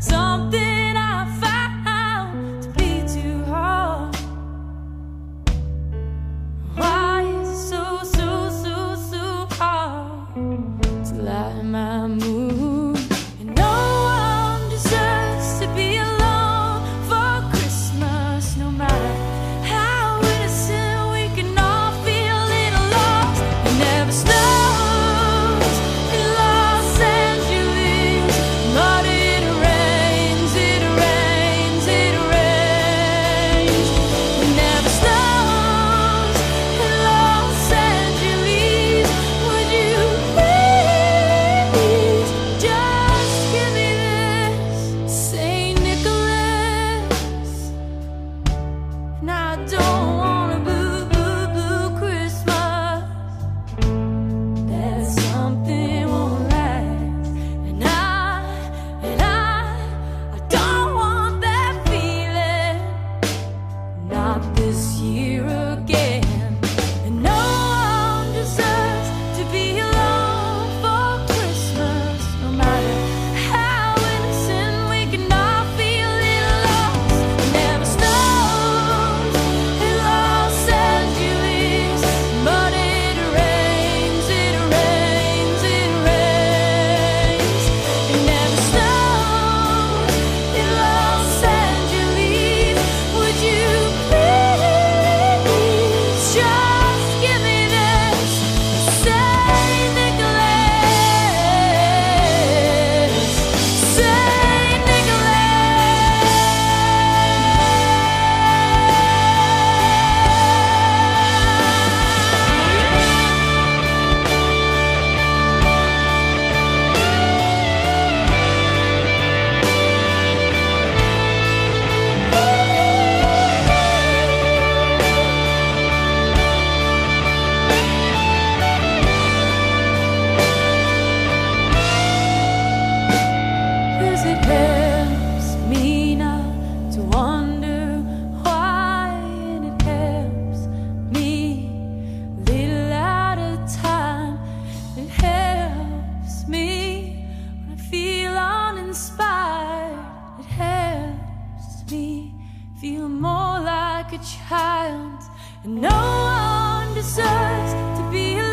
something feel more like a child. And no one deserves to be